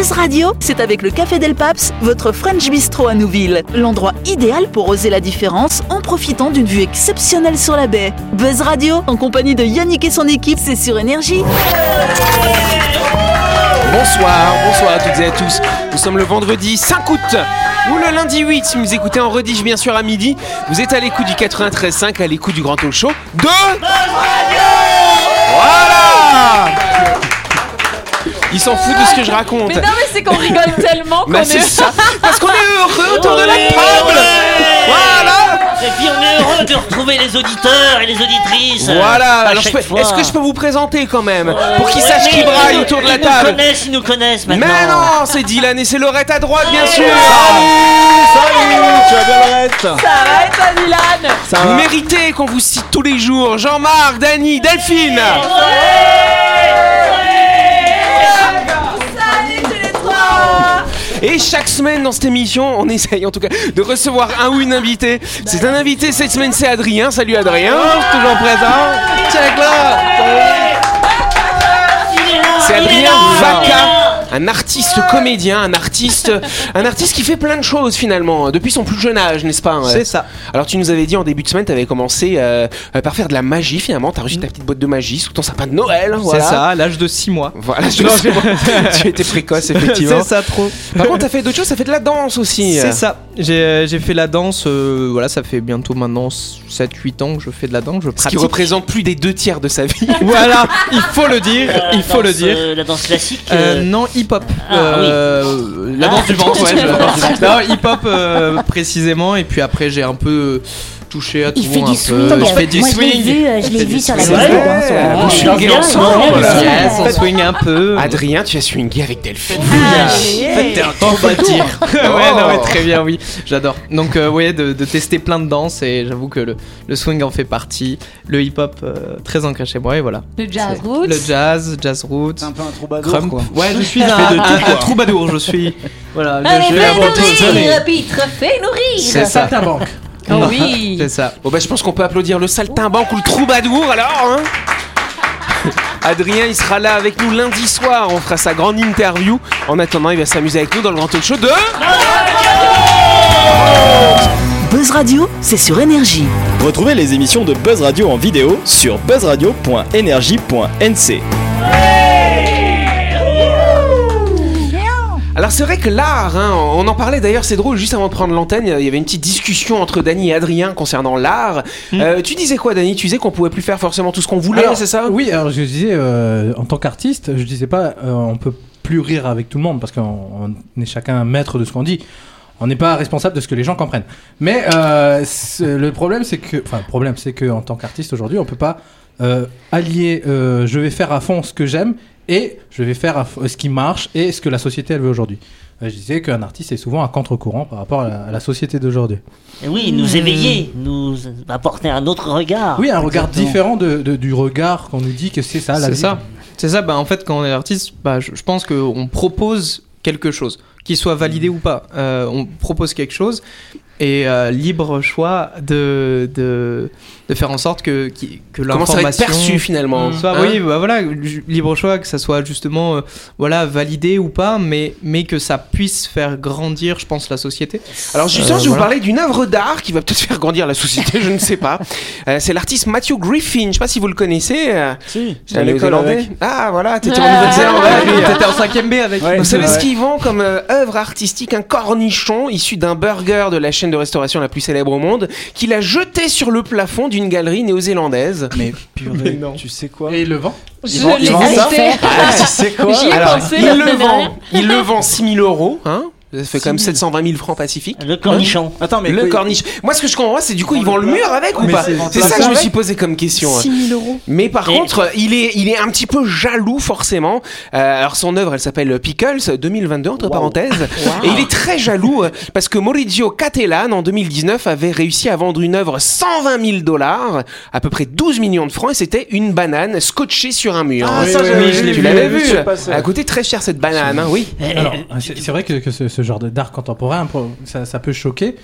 Buzz Radio, c'est avec le Café Del Paps, votre French Bistro à Nouville. L'endroit idéal pour oser la différence en profitant d'une vue exceptionnelle sur la baie. Buzz Radio, en compagnie de Yannick et son équipe, c'est sur Énergie. Bonsoir, bonsoir à toutes et à tous. Nous sommes le vendredi 5 août ou le lundi 8 si vous écoutez en redige bien sûr à midi. Vous êtes à l'écoute du 93.5, à l'écoute du Grand Talk Show de... Voilà Il s'en fout de ce que je raconte. Mais non, mais c'est qu'on rigole tellement qu'on Bah, est. c'est ça, parce qu'on est heureux autour de la table. Voilà. Et puis on est heureux de retrouver les auditeurs et les auditrices. Voilà, à alors est-ce que je peux vous présenter quand même Pour qu'ils Ouais, sachent qui braille ils- autour de la Ils nous table connaissent, ils nous connaissent maintenant. Mais non, c'est Dylan et c'est Laurette à droite bien sûr. Salut. Tu vas bien Laurette? Ça va et toi, Dylan? Ça Vous va méritez qu'on vous cite tous les jours. Jean-Marc, Dany, Delphine Et chaque semaine dans cette émission, on essaye en tout cas de recevoir un ou une invitée. C'est un invité cette semaine, c'est Adrien. Salut Adrien, toujours présent. Check là C'est Adrien Vaca, un artiste comédien, un artiste, un artiste qui fait plein de choses finalement depuis son plus jeune âge, n'est-ce pas C'est ça. Alors tu nous avais dit en début de semaine, tu avais commencé euh, euh, par faire de la magie finalement. T'as reçu ta petite boîte de magie sous ton sapin de Noël. Voilà. C'est ça, à l'âge de 6 mois. Voilà, je Non, sais. tu étais précoce effectivement. C'est ça, trop. Par contre, t'as fait d'autres choses, ça fait de la danse aussi. C'est ça. J'ai euh, fait la danse, euh, voilà, ça fait bientôt maintenant 7-8 ans que je fais de la danse, je Ce qui pratique. représente plus des deux tiers de sa vie. Voilà, il faut le dire, Euh, il faut le dire. euh, la danse classique. Euh, euh, non, hip-hop. Ah, Euh, La Ah, danse du ventre, ouais. Non, hip-hop euh, précisément. Et puis après, j'ai un peu touché à tout Il fait un du peu. swing. Je fais du Moi, je l'ai swing. vu, euh, je Je l'ai fais vu du sur la swing. vidéo. Vous on bien, ensemble, on. Yes, swing un peu. Adrien, tu as swingé avec Delphine. T'es un trop bâtir. ouais, non, mais très bien, oui. J'adore. Donc, euh, ouais, de, tester plein de danses et j'avoue que le, swing en fait partie. Le hip-hop euh, très ancré chez moi et voilà. Le jazz roots. Le jazz, jazz roots. un peu un troubadour quoi. Ouais, je suis un, troubadour. Je suis. Voilà. Allez, je vais fais avant tout- nourrir, Pitre, fais nourrir C'est ça. Oh oui C'est ça. Bon bah je pense qu'on peut applaudir le saltimbanque ou le troubadour alors. Hein Adrien, il sera là avec nous lundi soir. On fera sa grande interview. En attendant, il va s'amuser avec nous dans le grand talk show de. Buzz Radio, c'est sur Énergie. Retrouvez les émissions de Buzz Radio en vidéo sur buzzradio.energie.nc. Alors c'est vrai que l'art, hein, on en parlait d'ailleurs, c'est drôle, juste avant de prendre l'antenne, il y avait une petite discussion entre Dany et Adrien concernant l'art. Euh, tu disais quoi Dany? Tu disais qu'on pouvait plus faire forcément tout ce qu'on voulait, c'est ça? Oui, alors je disais, euh, en tant qu'artiste, je disais pas, euh, on peut plus rire avec tout le monde parce qu'on on est chacun maître de ce qu'on dit. On n'est pas responsable de ce que les gens comprennent. Mais le problème, c'est que, enfin, le problème, c'est que en tant qu'artiste aujourd'hui, on peut pas euh, allier. euh, je vais faire à fond ce que j'aime et je vais faire à ce qui marche et ce que la société elle veut aujourd'hui. Euh, Je disais qu'un artiste est souvent un contre-courant par rapport à la, à la société d'aujourd'hui. Oui, nous éveiller, nous apporter un autre regard. Oui, un regard Exactement. différent de, de- du regard qu'on nous dit que c'est ça la C'est ça. C'est ça. Bah, en fait, quand on est artiste, bah, je, je pense qu'on propose quelque chose, qu'il soit validé ou pas. Euh, on propose quelque chose et euh, libre choix de, de, de faire en sorte que, que être l'information perçu finalement soit, hein oui, bah voilà, libre choix, que ça soit justement euh, voilà, validé ou pas, mais, mais que ça puisse faire grandir, je pense, la société. Alors justement, Euh, je vais vous voilà. parler d'une œuvre d'art qui va peut-être faire grandir la société, je ne sais pas. Euh, c'est l'artiste Matthew Griffin, je ne sais pas si vous le connaissez. euh, Si, c'est un néo-zélandais. Ah voilà, t'étais en Ah, Nouvelle-Zélande. lui, T'étais en 5ème B avec Ouais. Vous savez Ouais. ce qu'ils vendent comme euh, œuvre artistique? Un cornichon issu d'un burger de la chaîne de restauration la plus célèbre au monde, qu'il a jeté sur le plafond d'une galerie néo-zélandaise. Mais purée, Mais non. tu sais quoi Et le vent Je vend- l'ai acheté. Ah, Tu sais quoi Alors, pensé il la le vend, il le vend 6000 euros, hein ça fait quand même 720 000 francs pacifiques. Le cornichon. Attends, mais le quoi, corniche. Moi, ce que je comprends, c'est du coup, ils vendent le mur avec ou pas c'est- ça que je me suis posé comme question. hein. 6 000 euros. Mais par Et- contre, il est, il est un petit peu jaloux forcément. Euh, alors son œuvre, elle s'appelle Pickles 2022 entre parenthèses, et il est très jaloux euh, parce que Maurizio Cattelan en 2019 avait réussi à vendre une œuvre 120 000 dollars, à peu près 12 millions de francs, et c'était une banane scotchée sur un mur. Ah, ça, oui, j'avais oui, vu, je l'ai je vu. l'avais vu. Elle a coûté très cher cette banane, hein, oui. Eh, Alors, eh, c'est vrai que, que ce, ce genre de- d'art contemporain, ça, ça peut choquer.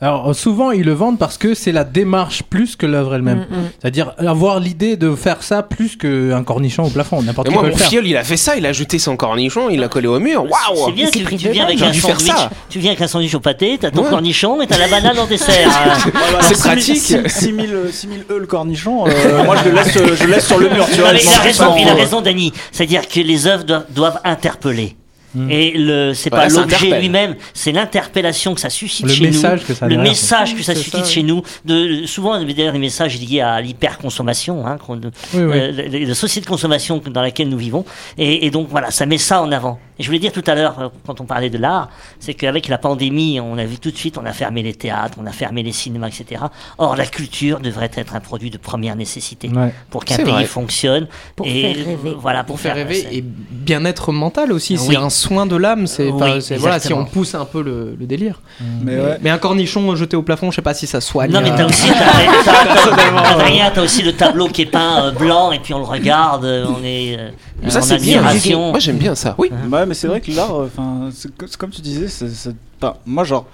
Alors euh, souvent ils le vendent parce que c'est la démarche plus que l'œuvre elle-même. Mm, mm. C'est-à-dire avoir l'idée de faire ça plus qu'un cornichon au plafond. N'importe Et qui moi, peut mon le faire. filleul, il a fait ça. Il a jeté son cornichon, il l'a collé au mur. C'est Waouh bien c'est que pris tu viens avec un sandwich. ça. Tu viens avec un sandwich au pâté, t'as ton Ouais. cornichon et t'as la banane en dessert. C'est pratique. 6000 6000 E le cornichon, euh, moi je le laisse, euh, je le laisse sur le mur, tu vois. il a raison, il a raison, Dany. C'est-à-dire que les œuvres doivent, doivent interpeller. Mm. Et le, c'est pas l'objet lui-même, c'est l'interpellation que ça suscite Le chez message nous. que ça le message que ça suscite ça, chez nous. De, souvent, d'ailleurs, des messages liés à l'hyperconsommation, hein, Oui, oui. euh, la, la société de consommation dans laquelle nous vivons. Et, et donc, voilà, ça met ça en avant. Et je voulais dire tout à l'heure, euh, quand on parlait de l'art, c'est qu'avec la pandémie, on a vu tout de suite, on a fermé les théâtres, on a fermé les cinémas, etc. Or, la culture devrait être un produit de première nécessité Ouais. pour qu'un C'est pays vrai. fonctionne. Pour et faire rêver. Voilà, pour faire rêver et bien-être mental aussi. Oui. C'est un soin de l'âme. C'est Oui, voilà, si on pousse un peu le, le délire. Mais ouais. Mais un cornichon jeté au plafond, je sais pas si ça soigne. Non mais t'as euh, aussi t'as- t'as- Adrien, t'as aussi le tableau qui est peint euh, blanc et puis on le regarde, on est euh, Mais ça, c'est bien. Moi, j'aime bien ça. Oui. Ouais, mais c'est vrai que l'art, euh, enfin, c'est co- c'est comme tu disais, c'est, c'est pas. Moi, genre,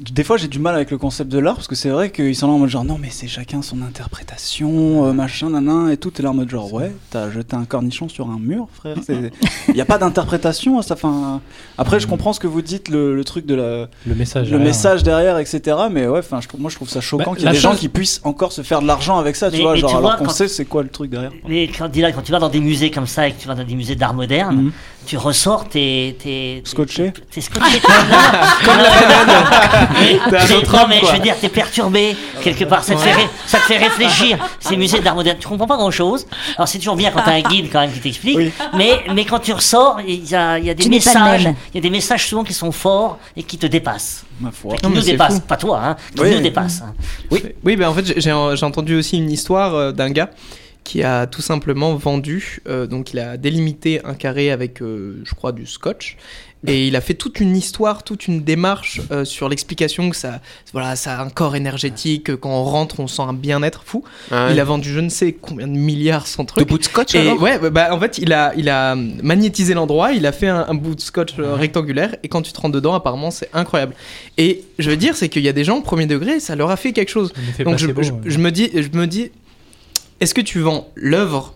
des fois, j'ai du mal avec le concept de l'art parce que c'est vrai qu'ils sont là en mode genre non, mais c'est chacun son interprétation, euh, machin, nanan, et tout. T'es là en mode genre ouais, t'as jeté un cornichon sur un mur, frère. Il y a pas d'interprétation ça. Enfin, après, je comprends ce que vous dites, le, le truc de la, Le message. le derrière. message derrière, etc. Mais ouais, enfin, je trouve- moi, je trouve ça choquant Bah, qu'il y ait des gens qui puissent encore se faire de l'argent avec ça, tu Mais- vois, mais genre tu alors qu'on sait c'est quoi le truc derrière. Mais quand, Dylan, quand tu vas dans des musées comme ça et que tu vas dans des musées d'art moderne, Mhm. tu ressors t'es t'es Scotché t'es- T'es scotché. Comme la banane. Non mais je veux dire t'es perturbé quelque part. Ça te fait ré- ça te fait réfléchir. Ces musées d'art moderne, tu comprends pas grand chose. Alors c'est toujours bien quand t'as un guide quand même qui t'explique. Oui. Mais mais quand tu ressors, il y a, il y a des Tu messages. Il y a des messages souvent qui sont forts et qui te dépassent. Ma foi. Enfin, qui Non, mais nous fou. pas toi, hein, qui Oui. nous dépassent. hein. Oui, oui ben en fait, j'ai- j'ai j'ai entendu aussi une histoire euh, d'un gars qui a tout simplement vendu, euh, donc il a délimité un carré avec, euh, je crois, du scotch. Et il a fait toute une histoire, toute une démarche euh, sur l'explication que ça, voilà, ça a un corps énergétique, que quand on rentre, on sent un bien-être fou. Ah Il a vendu je ne sais combien de milliards sans De truc. bout de scotch Et alors? ouais, bah, en fait, il a, il a magnétisé l'endroit, il a fait un, un bout de scotch rectangulaire, et quand tu te rentres dedans, apparemment, c'est incroyable. Et je veux dire, c'est qu'il y a des gens, premier degré, ça leur a fait quelque chose. Donc je, placebo, je- ouais. je me dis, je me dis, est-ce que tu vends l'œuvre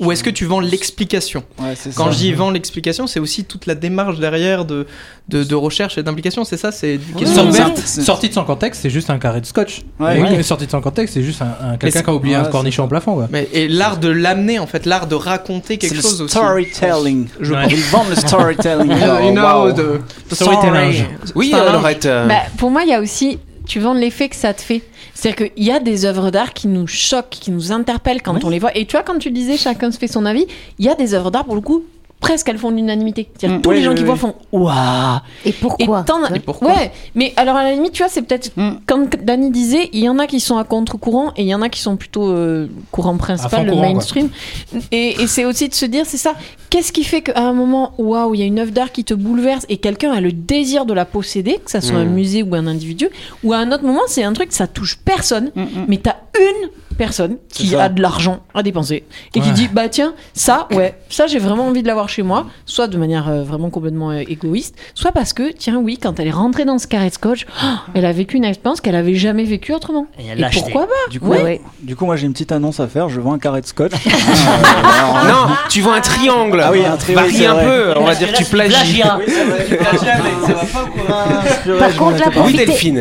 ou est-ce que tu vends l'explication Ouais, Quand dis vends l'explication, c'est aussi toute la démarche derrière de, de, de recherche et d'implication. C'est ça, c'est question Sorti- ouverte. c'est- Sorti de son contexte, c'est juste un carré de scotch. Ouais, ouais. Sorti de son contexte, c'est juste un, un- quelqu'un qui a oublié ouais, un cornichon au plafond. Quoi. Mais, et l'art de l'amener, en fait, l'art de raconter quelque chose le aussi. storytelling. Je Ouais. pense. Ils vendent le storytelling. You know, wow. the, the Storytelling. story. Oui, Laurette. euh, Bah, pour moi, il y a aussi, tu vends l'effet que ça te fait. C'est-à-dire qu'il y a des œuvres d'art qui nous choquent, qui nous interpellent quand on les voit. Et tu vois, quand tu disais chacun se fait son avis, il y a des œuvres d'art, pour le coup, presque elles font l'unanimité. C'est-à-dire Mm, tous les gens qui voient font Waouh Et pourquoi Et pourquoi Ouais, mais alors à la limite, tu vois, c'est peut-être Mm. comme Dani disait, il y en a qui sont à contre-courant et il y en a qui sont plutôt euh, courant principal, le courant, quoi. mainstream. Et, et c'est aussi de se dire, c'est ça. Qu'est-ce qui fait qu'à un moment, waouh, il y a une œuvre d'art qui te bouleverse et quelqu'un a le désir de la posséder, que ça soit un Mm. musée ou un individu, ou à un autre moment, c'est un truc ça touche personne, mais t'as une personne qui ça. a de l'argent à dépenser et qui dit bah tiens ça ouais ça j'ai vraiment envie de l'avoir chez moi soit de manière euh, vraiment complètement euh, égoïste soit parce que tiens oui quand elle est rentrée dans ce carré de scotch oh, elle a vécu une expérience qu'elle avait jamais vécue autrement Et elle pourquoi pas? Du coup, Ouais. ouais. du coup, moi j'ai une petite annonce à faire. Je vends un carré de scotch. Euh, Non, tu vois un triangle. Ah oui, un triangle, Varie un vrai. peu, on va dire tu plagies. Par contre, là,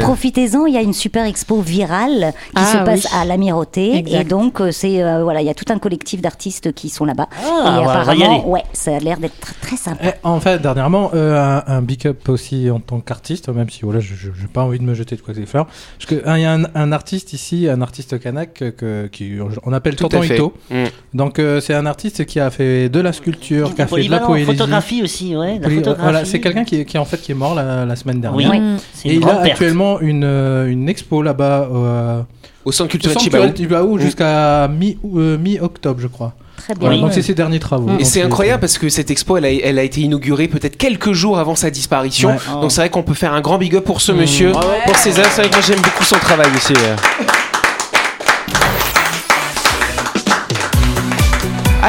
profitez-en, il y a une super expo virale qui Ah, se passe à l'Amirauté. Exact. Et donc, euh, c'est euh, voilà, il y a tout un collectif d'artistes qui sont là-bas. Ah, et va y apparemment, ouais, ça a l'air d'être très, sympa. Eh, en fait, dernièrement, euh, un, un big up aussi en tant qu'artiste, même si voilà, je n'ai pas envie de me jeter de quoi que des fleurs. Parce que hein, il y a un, un artiste ici, un artiste kanak que, qui on appelle Tout Tonton. Ito. Mm. Donc euh, c'est un artiste qui a fait de la sculpture, qui a fait de la poésie. photographie aussi, ouais. La photographie. Voilà, c'est quelqu'un qui, est- qui en fait qui est mort la, la semaine Oui, dernière. Mm. c'est Et il a perte. actuellement une, une expo là-bas euh, Au centre culturel Chibaou. culturel Chibaou jusqu'à mi, euh, mi-octobre, je crois. Très bien. Voilà, donc c'est ses derniers travaux. Et c'est incroyable parce que cette expo, elle a, elle a été inaugurée peut-être quelques jours avant sa disparition. Ouais. Donc c'est vrai qu'on peut faire un grand big up pour ce Mmh. monsieur, pour ses œuvres. C'est vrai que moi j'aime beaucoup son travail aussi.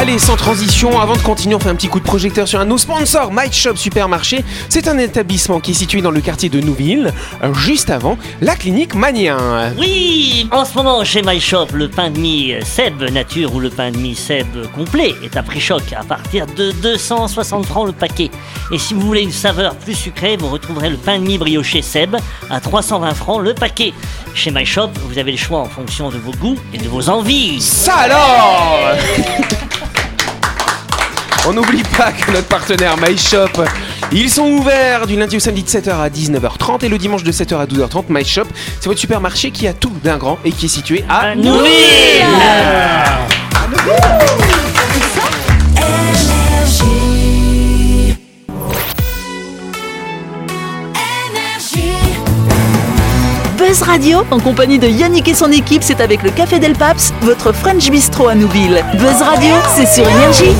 Allez, sans transition, avant de continuer, on fait un petit coup de projecteur sur un de nos sponsors, My Shop Supermarché. C'est un établissement qui est situé dans le quartier de Nouville, juste avant la clinique Manien. Oui, en ce moment chez My Shop, le pain de mie Seb Nature ou le pain de mie Seb complet est à prix choc à partir de 260 francs le paquet. Et si vous voulez une saveur plus sucrée, vous retrouverez le pain de mie brioché Seb à 320 francs le paquet. Chez My Shop, vous avez le choix en fonction de vos goûts et de vos envies. Ça alors On n'oublie pas que notre partenaire My Shop, ils sont ouverts du lundi au samedi de 7h à 19h30 et le dimanche de 7h à 12h30. My Shop, c'est votre supermarché qui a tout d'un grand et qui est situé à Nouville Buzz Radio, en compagnie de Yannick et son équipe, c'est avec le Café Del Paps, votre French Bistro à Nouville. Buzz Radio, c'est sur Énergie.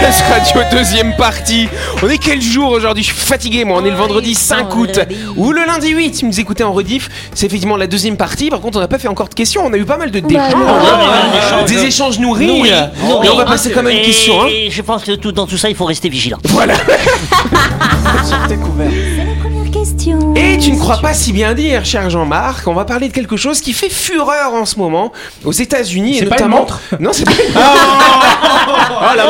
Radio deuxième partie. On est quel jour aujourd'hui? Je suis fatigué moi. On est le vendredi 5 août ou le lundi 8. Si vous nous écoutez en rediff, c'est effectivement la deuxième partie. Par contre, on n'a pas fait encore de questions. On a eu pas mal de d'échanges, non. des échanges nourris. Et on va passer quand même une question. hein. Et je pense que tout, dans tout ça, il faut rester vigilant. Voilà. Sortez couvert. Question. Et tu ne crois pas si bien dire, cher Jean-Marc, on va parler de quelque chose qui fait fureur en ce moment aux États-Unis et C'est pas une notamment. montre Non, c'est pas. Ah la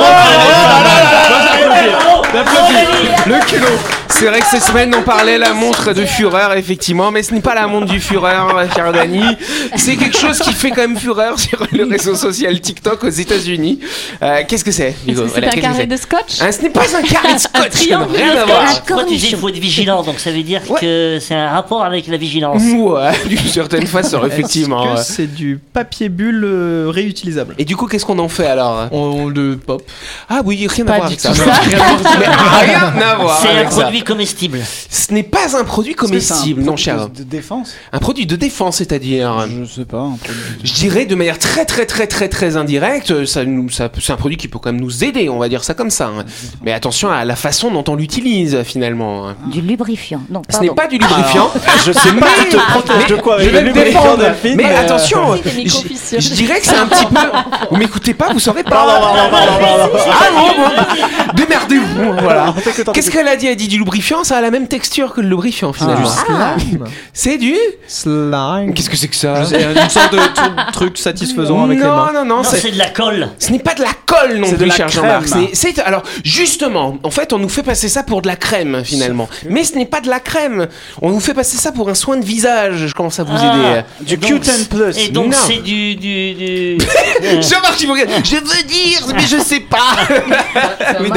Le culot. C'est vrai que ces semaines on parlait la montre de fureur effectivement mais ce n'est pas la montre du fureur cher Dani c'est quelque chose qui fait quand même fureur sur le réseau social TikTok aux États-Unis. Euh, qu'est-ce que c'est Hugo? C'est Voilà, un carré de scotch? Ah, ce n'est pas un carré de scotch rien de à voir. scotch. Moi, tu dis qu'il faut être vigilant, donc ça veut dire Ouais. que c'est un rapport avec la vigilance. Ouais, d'une certaine façon effectivement Est-ce ouais. que c'est du papier bulle euh, réutilisable? Et du coup qu'est-ce qu'on en fait alors? On le pop. Ah oui rien Pas à voir avec ça ça. Mais rien à voir C'est un avec ça. produit comestible. Ce n'est pas un produit Est-ce que c'est un comestible non produit cher De, défense Un produit de défense c'est-à-dire Je sais pas. Un produit de- Je dirais de manière très très très très très indirecte, ça, ça, c'est un produit qui peut quand même nous aider, on va dire ça comme ça. hein. Mais attention à la façon dont on l'utilise finalement. hein. Du lubrifiant. Non, Ce n'est pas du lubrifiant. Je sais pas te protège de quoi je le vais lubrifiant défendre. Delphine. Mais euh, attention, je, dirais que c'est un petit peu. Vous m'écoutez pas, vous saurez pas. Ah bon, bon. Démerdez-vous, voilà. Qu'est-ce qu'elle a dit? Elle a dit du lubrifiant, ça a la même texture que le lubrifiant finalement. Ah. Slime. C'est du. Slime. Qu'est-ce que c'est que ça? C'est une sorte de tru- truc satisfaisant avec les non, mains. non, non, Non, c'est de la colle. Ce n'est pas de la colle non plus, cher. Jean-Marc. C'est- alors justement, en fait, on nous fait passer ça pour de la crème finalement. Mais ce n'est pas de la crème. On nous fait passer ça pour un soin de visage. Je commence à vous Ah, aider. Du et donc, Q10 Plus. Et donc Non. c'est du... du, du... Jean-Marc, il vous regarde. Je veux dire, mais je sais pas. Oui,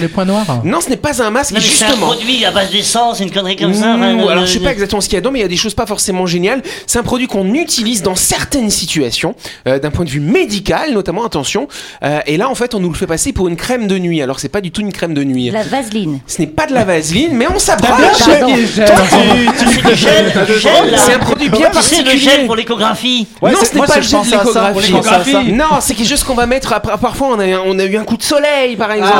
les points noirs. Non, ce n'est pas un masque. non, mais c'est un justement. produit à base d'essence, une connerie comme ça. Mmh, enfin, alors euh, je sais pas exactement ce qu'il y a dedans, mais il y a des choses pas forcément géniales. C'est un produit qu'on utilise dans certaines situations, euh, d'un point de vue médical, notamment. Attention. Euh, et là, en fait, on nous le fait passer pour une crème de nuit. Alors c'est pas du tout une crème de nuit. La vaseline. Ce n'est pas de la vaseline, mais on s'approche. C'est du gel, du gel, là. C'est un produit bien Tu sais, le particulier. gel pour l'échographie. Ouais, non, c'est- ce n'est pas c'est- le gel de l'échographie. Non, c'est quelque chose qu'on va mettre après. Parfois, on a, eu un- on a eu un coup de soleil, par exemple.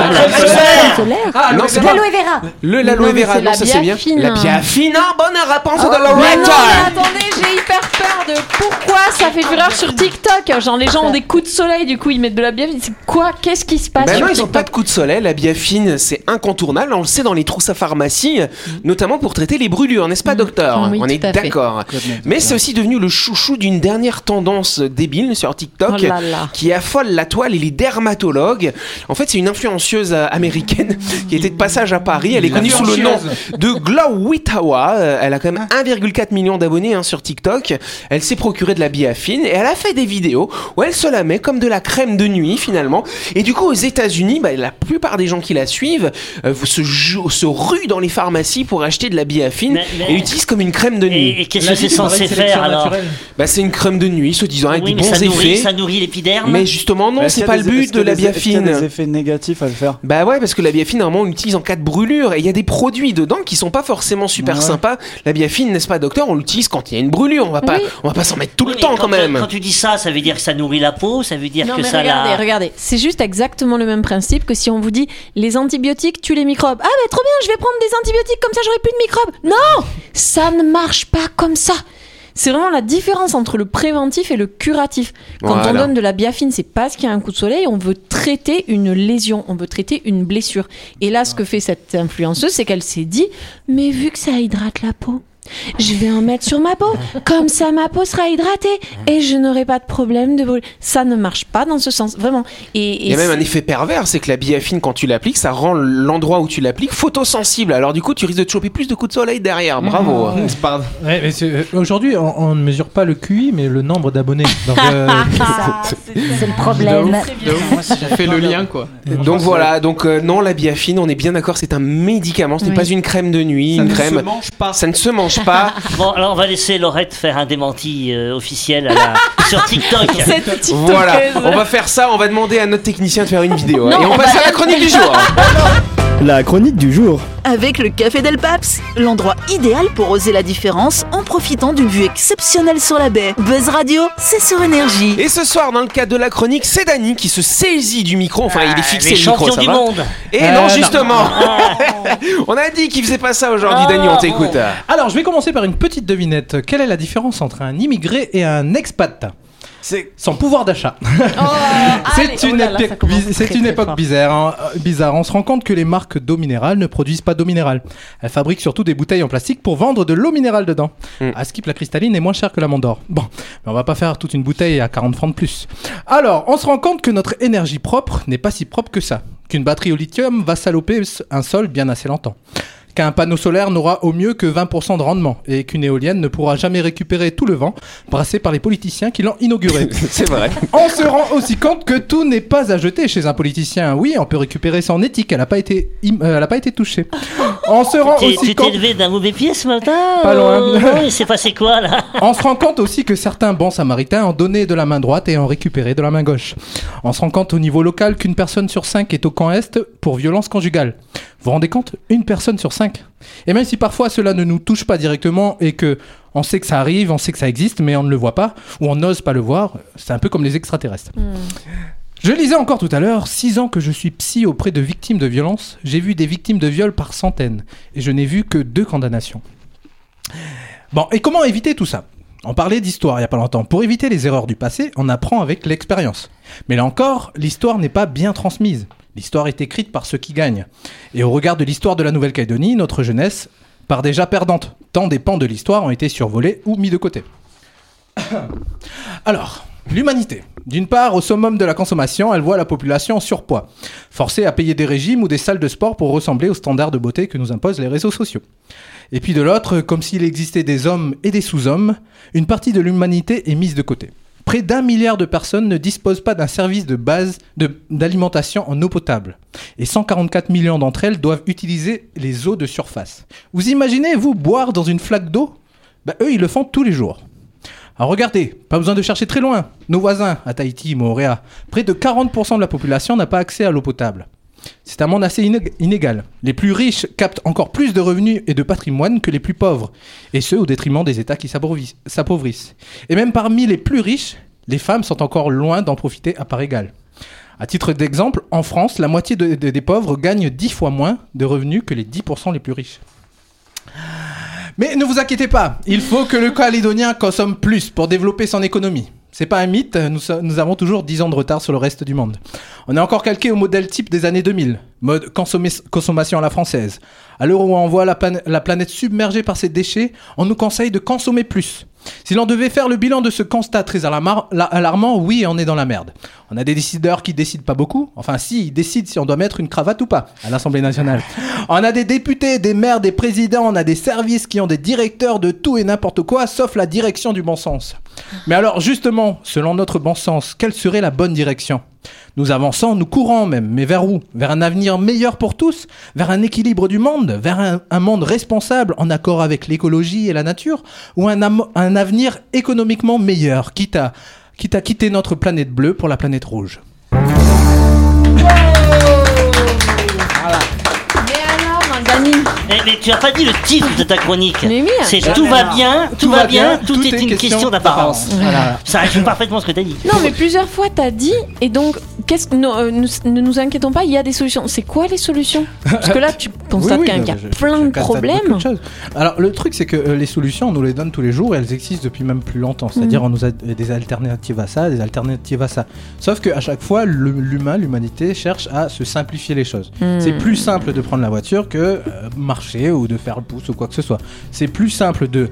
Ah, solaire. Solaire. non, c'est De l'aloe vera. le l'aloe vera. Non, la ça c'est bien. biafine. La biafine. Ah, bonne réponse de Mais non, Loretta. mais attendez, j'ai hyper peur de pourquoi ça fait fureur sur TikTok. Genre, les gens ont des coups de soleil, du coup, ils mettent de la biafine. C'est quoi? Qu'est-ce qui se passe Ben sur non, ils ont TikTok? pas de coup de soleil. La biafine, c'est incontournable. On le sait dans les trousses à pharmacie, notamment pour traiter les brûlures, n'est-ce pas, docteur? Oui, On est d'accord. Mais c'est aussi devenu le chouchou d'une dernière tendance débile sur TikTok Oh là là. qui affole la toile et les dermatologues. En fait, c'est une influencieuse euh, américaine qui était de passage à Paris. Elle est connue sous le nom de Glow Witawa. Euh, Elle a quand même 1,4 million d'abonnés hein, sur TikTok. Elle s'est procurée de la biafine et elle a fait des vidéos où elle se la met comme de la crème de nuit finalement. Et du coup, aux États-Unis, bah, la plupart des gens qui la suivent euh, se, se ruent dans les pharmacies pour acheter de la biafine Mais- mais- et l'utilisent comme une crème de nuit. Et, et qu'est-ce que c'est censé faire alors Bah, c'est une crème de nuit, soi-disant avec Oui, des bons ça nourrit, effets. ça nourrit l'épiderme. Mais justement, non, est-ce c'est pas le but de la est-ce qu'il y a biafine. des effets négatifs à le faire? Bah ouais, parce que la biafine, normalement, on l'utilise en cas de brûlure. Et il y a des produits dedans qui sont pas forcément super Ouais. sympas. La biafine, n'est-ce pas, docteur On l'utilise quand il y a une brûlure. On va pas, Oui. on va pas s'en mettre tout Oui, le temps quand même. Quand tu dis ça, ça veut dire que ça nourrit la peau, ça veut dire Non que mais ça regardez, la. regardez, c'est juste exactement le même principe que si on vous dit les antibiotiques tuent les microbes. Ah bah trop bien, je vais prendre des antibiotiques comme ça j'aurai plus de microbes. Non, ça ne marche pas comme ça. C'est vraiment la différence entre le préventif et le curatif. Quand on donne de la biafine, c'est parce qu'il y a un coup de soleil, on veut traiter une lésion, on veut traiter une blessure. Et là, ce que fait cette influenceuse, c'est qu'elle s'est dit, mais vu que ça hydrate la peau, je vais en mettre sur ma peau. Comme ça, ma peau sera hydratée et je n'aurai pas de problème de brûlure. Ça ne marche pas dans ce sens, vraiment. Et, Il y a même un effet pervers, c'est que la biafine, quand tu l'appliques, ça rend l'endroit où tu l'appliques photosensible. Alors du coup, tu risques de te choper plus de coups de soleil derrière. Bravo. Pardon. Ouais, mais c'est- euh, aujourd'hui, on, on ne mesure pas le QI, mais le nombre d'abonnés. Donc, euh, C'est le problème. On fait le lien, quoi. Donc voilà, donc euh, non, la biafine, on est bien d'accord, c'est un médicament, ce n'est Oui. pas une crème de nuit, Ça une ne crème. se mange pas. Ça ne se mange pas. Bon, alors on va laisser Laurette faire un démenti euh, officiel à la- sur TikTok. Cette voilà, on va faire ça, on va demander à notre technicien de faire une vidéo. Non, Et on on passe va- à la chronique du jour. La chronique du jour. Avec le Café Del Paps, l'endroit idéal pour oser la différence en profitant d'une vue exceptionnelle sur la baie. Buzz Radio, c'est sur énergie. Et ce soir, dans le cadre de la chronique, c'est Dany qui se saisit du micro. Enfin, il est fixé Les le micro, ça du va monde. Et Euh, non, non. justement. on a dit qu'il faisait pas ça aujourd'hui, Dany, on t'écoute. Alors, je vais commencer par une petite devinette. Quelle est la différence entre un immigré et un expat? C'est Sans pouvoir d'achat. C'est oh une, là, ça époque commence bis- c'est très, une très époque fort. bizarre, hein, bizarre. On se rend compte que les marques d'eau minérale ne produisent pas d'eau minérale. Elles fabriquent surtout des bouteilles en plastique pour vendre de l'eau minérale dedans. Mm. À Skip, la cristalline est moins chère que la Mandor. Bon, mais on va pas faire toute une bouteille à 40 francs de plus. Alors, on se rend compte que notre énergie propre n'est pas si propre que ça. Qu'une batterie au lithium va saloper un sol bien assez longtemps. Qu'un panneau solaire n'aura au mieux que 20% de rendement et qu'une éolienne ne pourra jamais récupérer tout le vent brassé par les politiciens qui l'ont inauguré. C'est vrai. On se rend aussi compte que tout n'est pas à jeter chez un politicien. Oui, on peut récupérer son éthique, elle n'a pas été, im- euh, elle a pas été touchée. On se rend aussi Tu t'es compte. levé d'un mauvais pied ce matin Pas loin. euh, non, Il s'est passé quoi là On se rend compte aussi que certains bons samaritains ont donné de la main droite et ont récupéré de la main gauche. On se rend compte au niveau local qu'une personne sur cinq est au camp Est pour violence conjugale. Vous vous rendez compte? Une personne sur cinq. Et même si parfois cela ne nous touche pas directement et que on sait que ça arrive, on sait que ça existe, mais on ne le voit pas ou on n'ose pas le voir, c'est un peu comme les extraterrestres. Je lisais encore tout à l'heure, six ans que je suis psy auprès de victimes de violences, j'ai vu des victimes de viol par centaines et je n'ai vu que deux condamnations. Bon, et comment éviter tout ça? On parlait d'histoire il y a pas longtemps. Pour éviter les erreurs du passé, on apprend avec l'expérience. Mais là encore, l'histoire n'est pas bien transmise. L'histoire est écrite par ceux qui gagnent. Et au regard de l'histoire de la Nouvelle-Calédonie, notre jeunesse part déjà perdante, tant des pans de l'histoire ont été survolés ou mis de côté. Alors, l'humanité. D'une part, au summum de la consommation, elle voit la population en surpoids, forcée à payer des régimes ou des salles de sport pour ressembler aux standards de beauté que nous imposent les réseaux sociaux. Et puis de l'autre, comme s'il existait des hommes et des sous-hommes, une partie de l'humanité est mise de côté. Près d'un milliard de personnes ne disposent pas d'un service de base d'alimentation en eau potable. Et 144 millions d'entre elles doivent utiliser les eaux de surface. Vous imaginez, vous, boire dans une flaque d'eau? Bah, Eux, ils le font tous les jours. Alors regardez, pas besoin de chercher très loin. Nos voisins, à Tahiti, Moorea, près de 40% de la population n'a pas accès à l'eau potable. C'est un monde assez iné- inégal. Les plus riches captent encore plus de revenus et de patrimoine que les plus pauvres, et ce au détriment des États qui s'appauvrissent-. Et même parmi les plus riches, les femmes sont encore loin d'en profiter à part égale. À titre d'exemple, en France, la moitié de- de- des pauvres gagnent 10 fois moins de revenus que les 10% les plus riches. Mais ne vous inquiétez pas, il faut que le Calédonien consomme plus pour développer son économie. C'est pas un mythe, nous, avons toujours 10 ans de retard sur le reste du monde. On est encore calqué au modèle type des années 2000, mode consommation à la française. À l'heure où on voit la, plan- la planète submergée par ses déchets, on nous conseille de consommer plus. Si l'on devait faire le bilan de ce constat très alarma- la- alarmant, oui, on est dans la merde. On a des décideurs qui décident pas beaucoup. Enfin, si, ils décident si on doit mettre une cravate ou pas à l'Assemblée nationale. On a des députés, des maires, des présidents, on a des services qui ont des directeurs de tout et n'importe quoi, sauf la direction du bon sens. Mais alors, justement, selon notre bon sens, quelle serait la bonne direction? Nous avançons, nous courons même, mais vers où? Vers un avenir meilleur pour tous? Vers un équilibre du monde? Vers un, un monde responsable, en accord avec l'écologie et la nature? Ou un, un avenir économiquement meilleur, quitte à, quitte à quitter notre planète bleue pour la planète rouge Mais Eh, mais tu as pas dit le titre de ta chronique. Mais oui. C'est Jamais tout va bien, tout, va bien, tout, est, une question d'apparence. Voilà. Ça résume parfaitement ce que tu as dit. Non, mais plusieurs fois t'as dit, et donc, qu'est-ce que euh, nous- ne nous inquiétons pas, il y a des solutions. C'est quoi les solutions? Parce que là, tu constates Oui, oui, qu'il y a plein je de problèmes. de choses. Alors le truc c'est que euh, les solutions on nous les donne tous les jours et elles existent depuis même plus longtemps. C'est-à-dire Mhm. on nous a des alternatives à ça, des alternatives à ça. Sauf qu'à chaque fois l'humain, l'humanité cherche à se simplifier les choses. Mhm. C'est plus simple de prendre la voiture que ou de faire le pouce ou quoi que ce soit. C'est plus simple de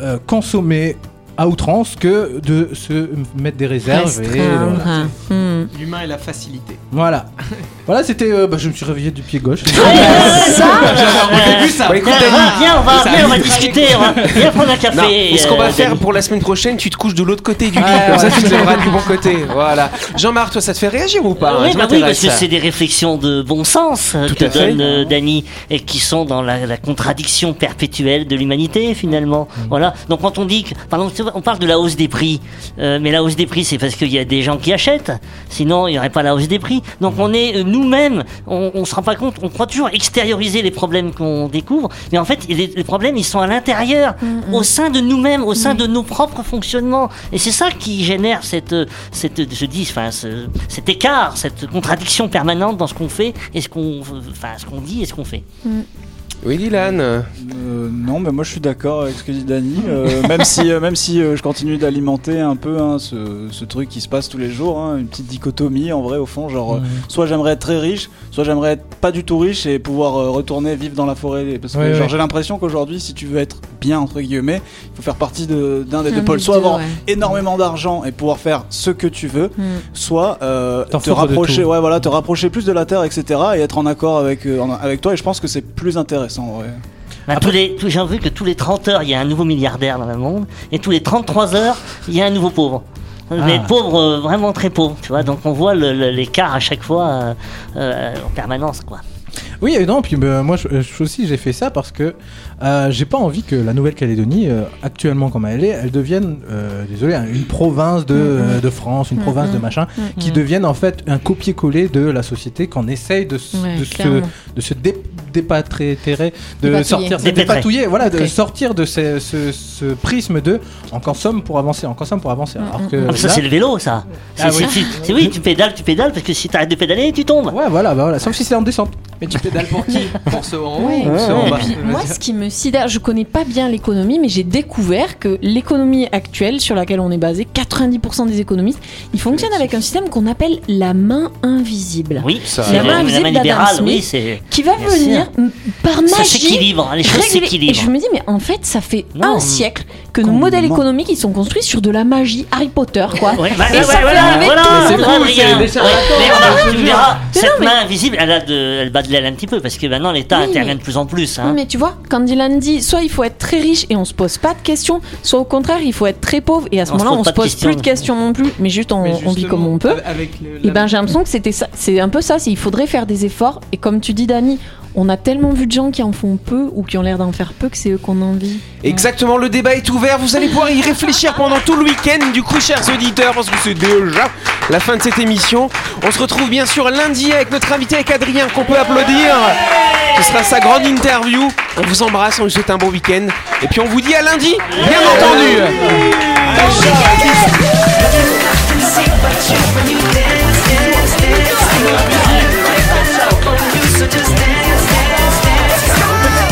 euh, consommer à outrance que de se mettre des réserves. et, euh, Restreindre. voilà. Hmm. L'humain et la facilité. Voilà. voilà, c'était. euh, bah, je me suis réveillé du pied gauche. Au début, ça. Bah, écoute, Viens, Dani, viens, on va, ça- viens, on va discuter. On va, viens prendre un café. Non, et ce qu'on va euh, faire pour la semaine prochaine, tu te couches de l'autre côté du lit, Ouais, comme ça tu te lèveras du bon côté. Voilà. Jean-Marc, toi, ça te fait réagir ou pas oui, Je bah oui, parce que c'est des réflexions de bon sens euh, Tout que à fait. donne euh, Dany et qui sont dans la, la contradiction perpétuelle de l'humanité finalement. Mm. Voilà. Donc quand on dit que, pardon, tu vois, on parle de la hausse des prix, euh, mais la hausse des prix c'est parce qu'il y a des gens qui achètent. Sinon il n'y aurait pas la hausse des prix. Donc on est euh, nous-mêmes, on, on se rend pas compte, on croit toujours extérioriser les problèmes qu'on découvre, mais en fait les, les problèmes ils sont à l'intérieur, au sein de nous-mêmes, au sein de nos propres fonctionnements. Et c'est ça qui génère cette, euh, cette, enfin, ce- cet écart, cette contradiction permanente dans ce qu'on fait et ce qu'on, enfin, ce qu'on dit et ce qu'on fait. Oui, Dylan. Euh, non, mais moi je suis d'accord avec ce que dit Dany. euh, même si, euh, même si euh, je continue d'alimenter un peu hein, ce, ce truc qui se passe tous les jours, hein, une petite dichotomie en vrai au fond. Genre, euh, soit j'aimerais être très riche, soit j'aimerais être pas du tout riche et pouvoir euh, retourner vivre dans la forêt. Parce que Ouais, genre, ouais. j'ai l'impression qu'aujourd'hui, si tu veux être bien entre guillemets, il faut faire partie de- d'un des deux pôles. Soit avoir ouais. énormément d'argent et pouvoir faire ce que tu veux, Hmm. soit euh, te rapprocher, ouais, voilà, te rapprocher plus de la terre, etc. et être en accord avec, euh, en- avec toi. Et je pense que c'est plus intéressant. En vrai. Bah, tous les, tous- j'ai vu que tous les 30 heures, il y a un nouveau milliardaire dans le monde, et tous les 33 heures, il y a un nouveau pauvre. Les Ah. pauvres, euh, vraiment très pauvres, tu vois. Donc on voit l'écart à chaque fois euh, euh, en permanence, quoi. Oui, et non, puis bah, moi je- je- aussi j'ai fait ça parce que euh, j'ai pas envie que la Nouvelle-Calédonie, euh, actuellement comme elle est, elle devienne, euh, désolé, hein, une province de, euh, de France, une province de machin, qui devienne en fait un copier-coller de la société qu'on essaye de, s- Ouais, de se, clairement. de se dé- dépatrer, de Dépatouiller. sortir, de dépatouiller, voilà, de sortir de ce, ce- ce prisme de on consomme pour avancer, on consomme pour avancer. Alors que Ah, ça, c'est le vélo, ça. C'est, Ah oui, tu pédales, tu pédales, parce que si t'arrêtes de pédaler, tu tombes. Ouais, voilà, bah voilà, sauf si c'est en descente. Mais tu pédales pour qui? Pour ceux en haut Ouais. ou ceux en Et bas puis, moi, ce qui me sidère, je connais pas bien l'économie, mais j'ai découvert que l'économie actuelle sur laquelle on est basé, 90% des économistes, ils fonctionnent avec un système qu'on appelle la main invisible. Oui, Ça, c'est La main la invisible main d'Adam libérale, Smith, oui, c'est. Qui va Bien venir par Ça magie. s'équilibre, les choses réguler- Et s'équilibrent. je me dis, mais en fait, ça fait Non. un siècle que nos modèles main économiques ils sont construits sur de la magie Harry Potter, quoi. Ouais, bah, Et ouais, ça ouais, fait voilà, c'est Ouais, mais hein, tu verras, cette main invisible, elle, a de, elle bat de un petit peu, parce que maintenant l'État Oui, intervient mais- de plus en plus. Oui, Hein. mais tu vois, quand Dylan dit soit il faut être très riche et on se pose pas de questions, soit au contraire il faut être très pauvre et à ce On se moment-là pose on se pose questions. plus de questions non plus, mais juste on, Mais on vit comme on peut. justement, Avec le, Et ben j'ai l'impression que c'était ça, c'est un peu ça, c'est il faudrait faire des efforts et comme tu dis Dani, on a tellement vu de gens qui en font peu ou qui ont l'air d'en faire peu que c'est eux qu'on envie. Exactement, le débat est ouvert. Vous allez pouvoir y réfléchir pendant tout le week-end. Du coup, chers auditeurs, parce que c'est déjà la fin de cette émission. On se retrouve bien sûr lundi avec notre invité, avec Adrien, qu'on peut applaudir. Ce sera sa grande interview. On vous embrasse, on vous souhaite un bon week-end. Et puis on vous dit à lundi, bien entendu.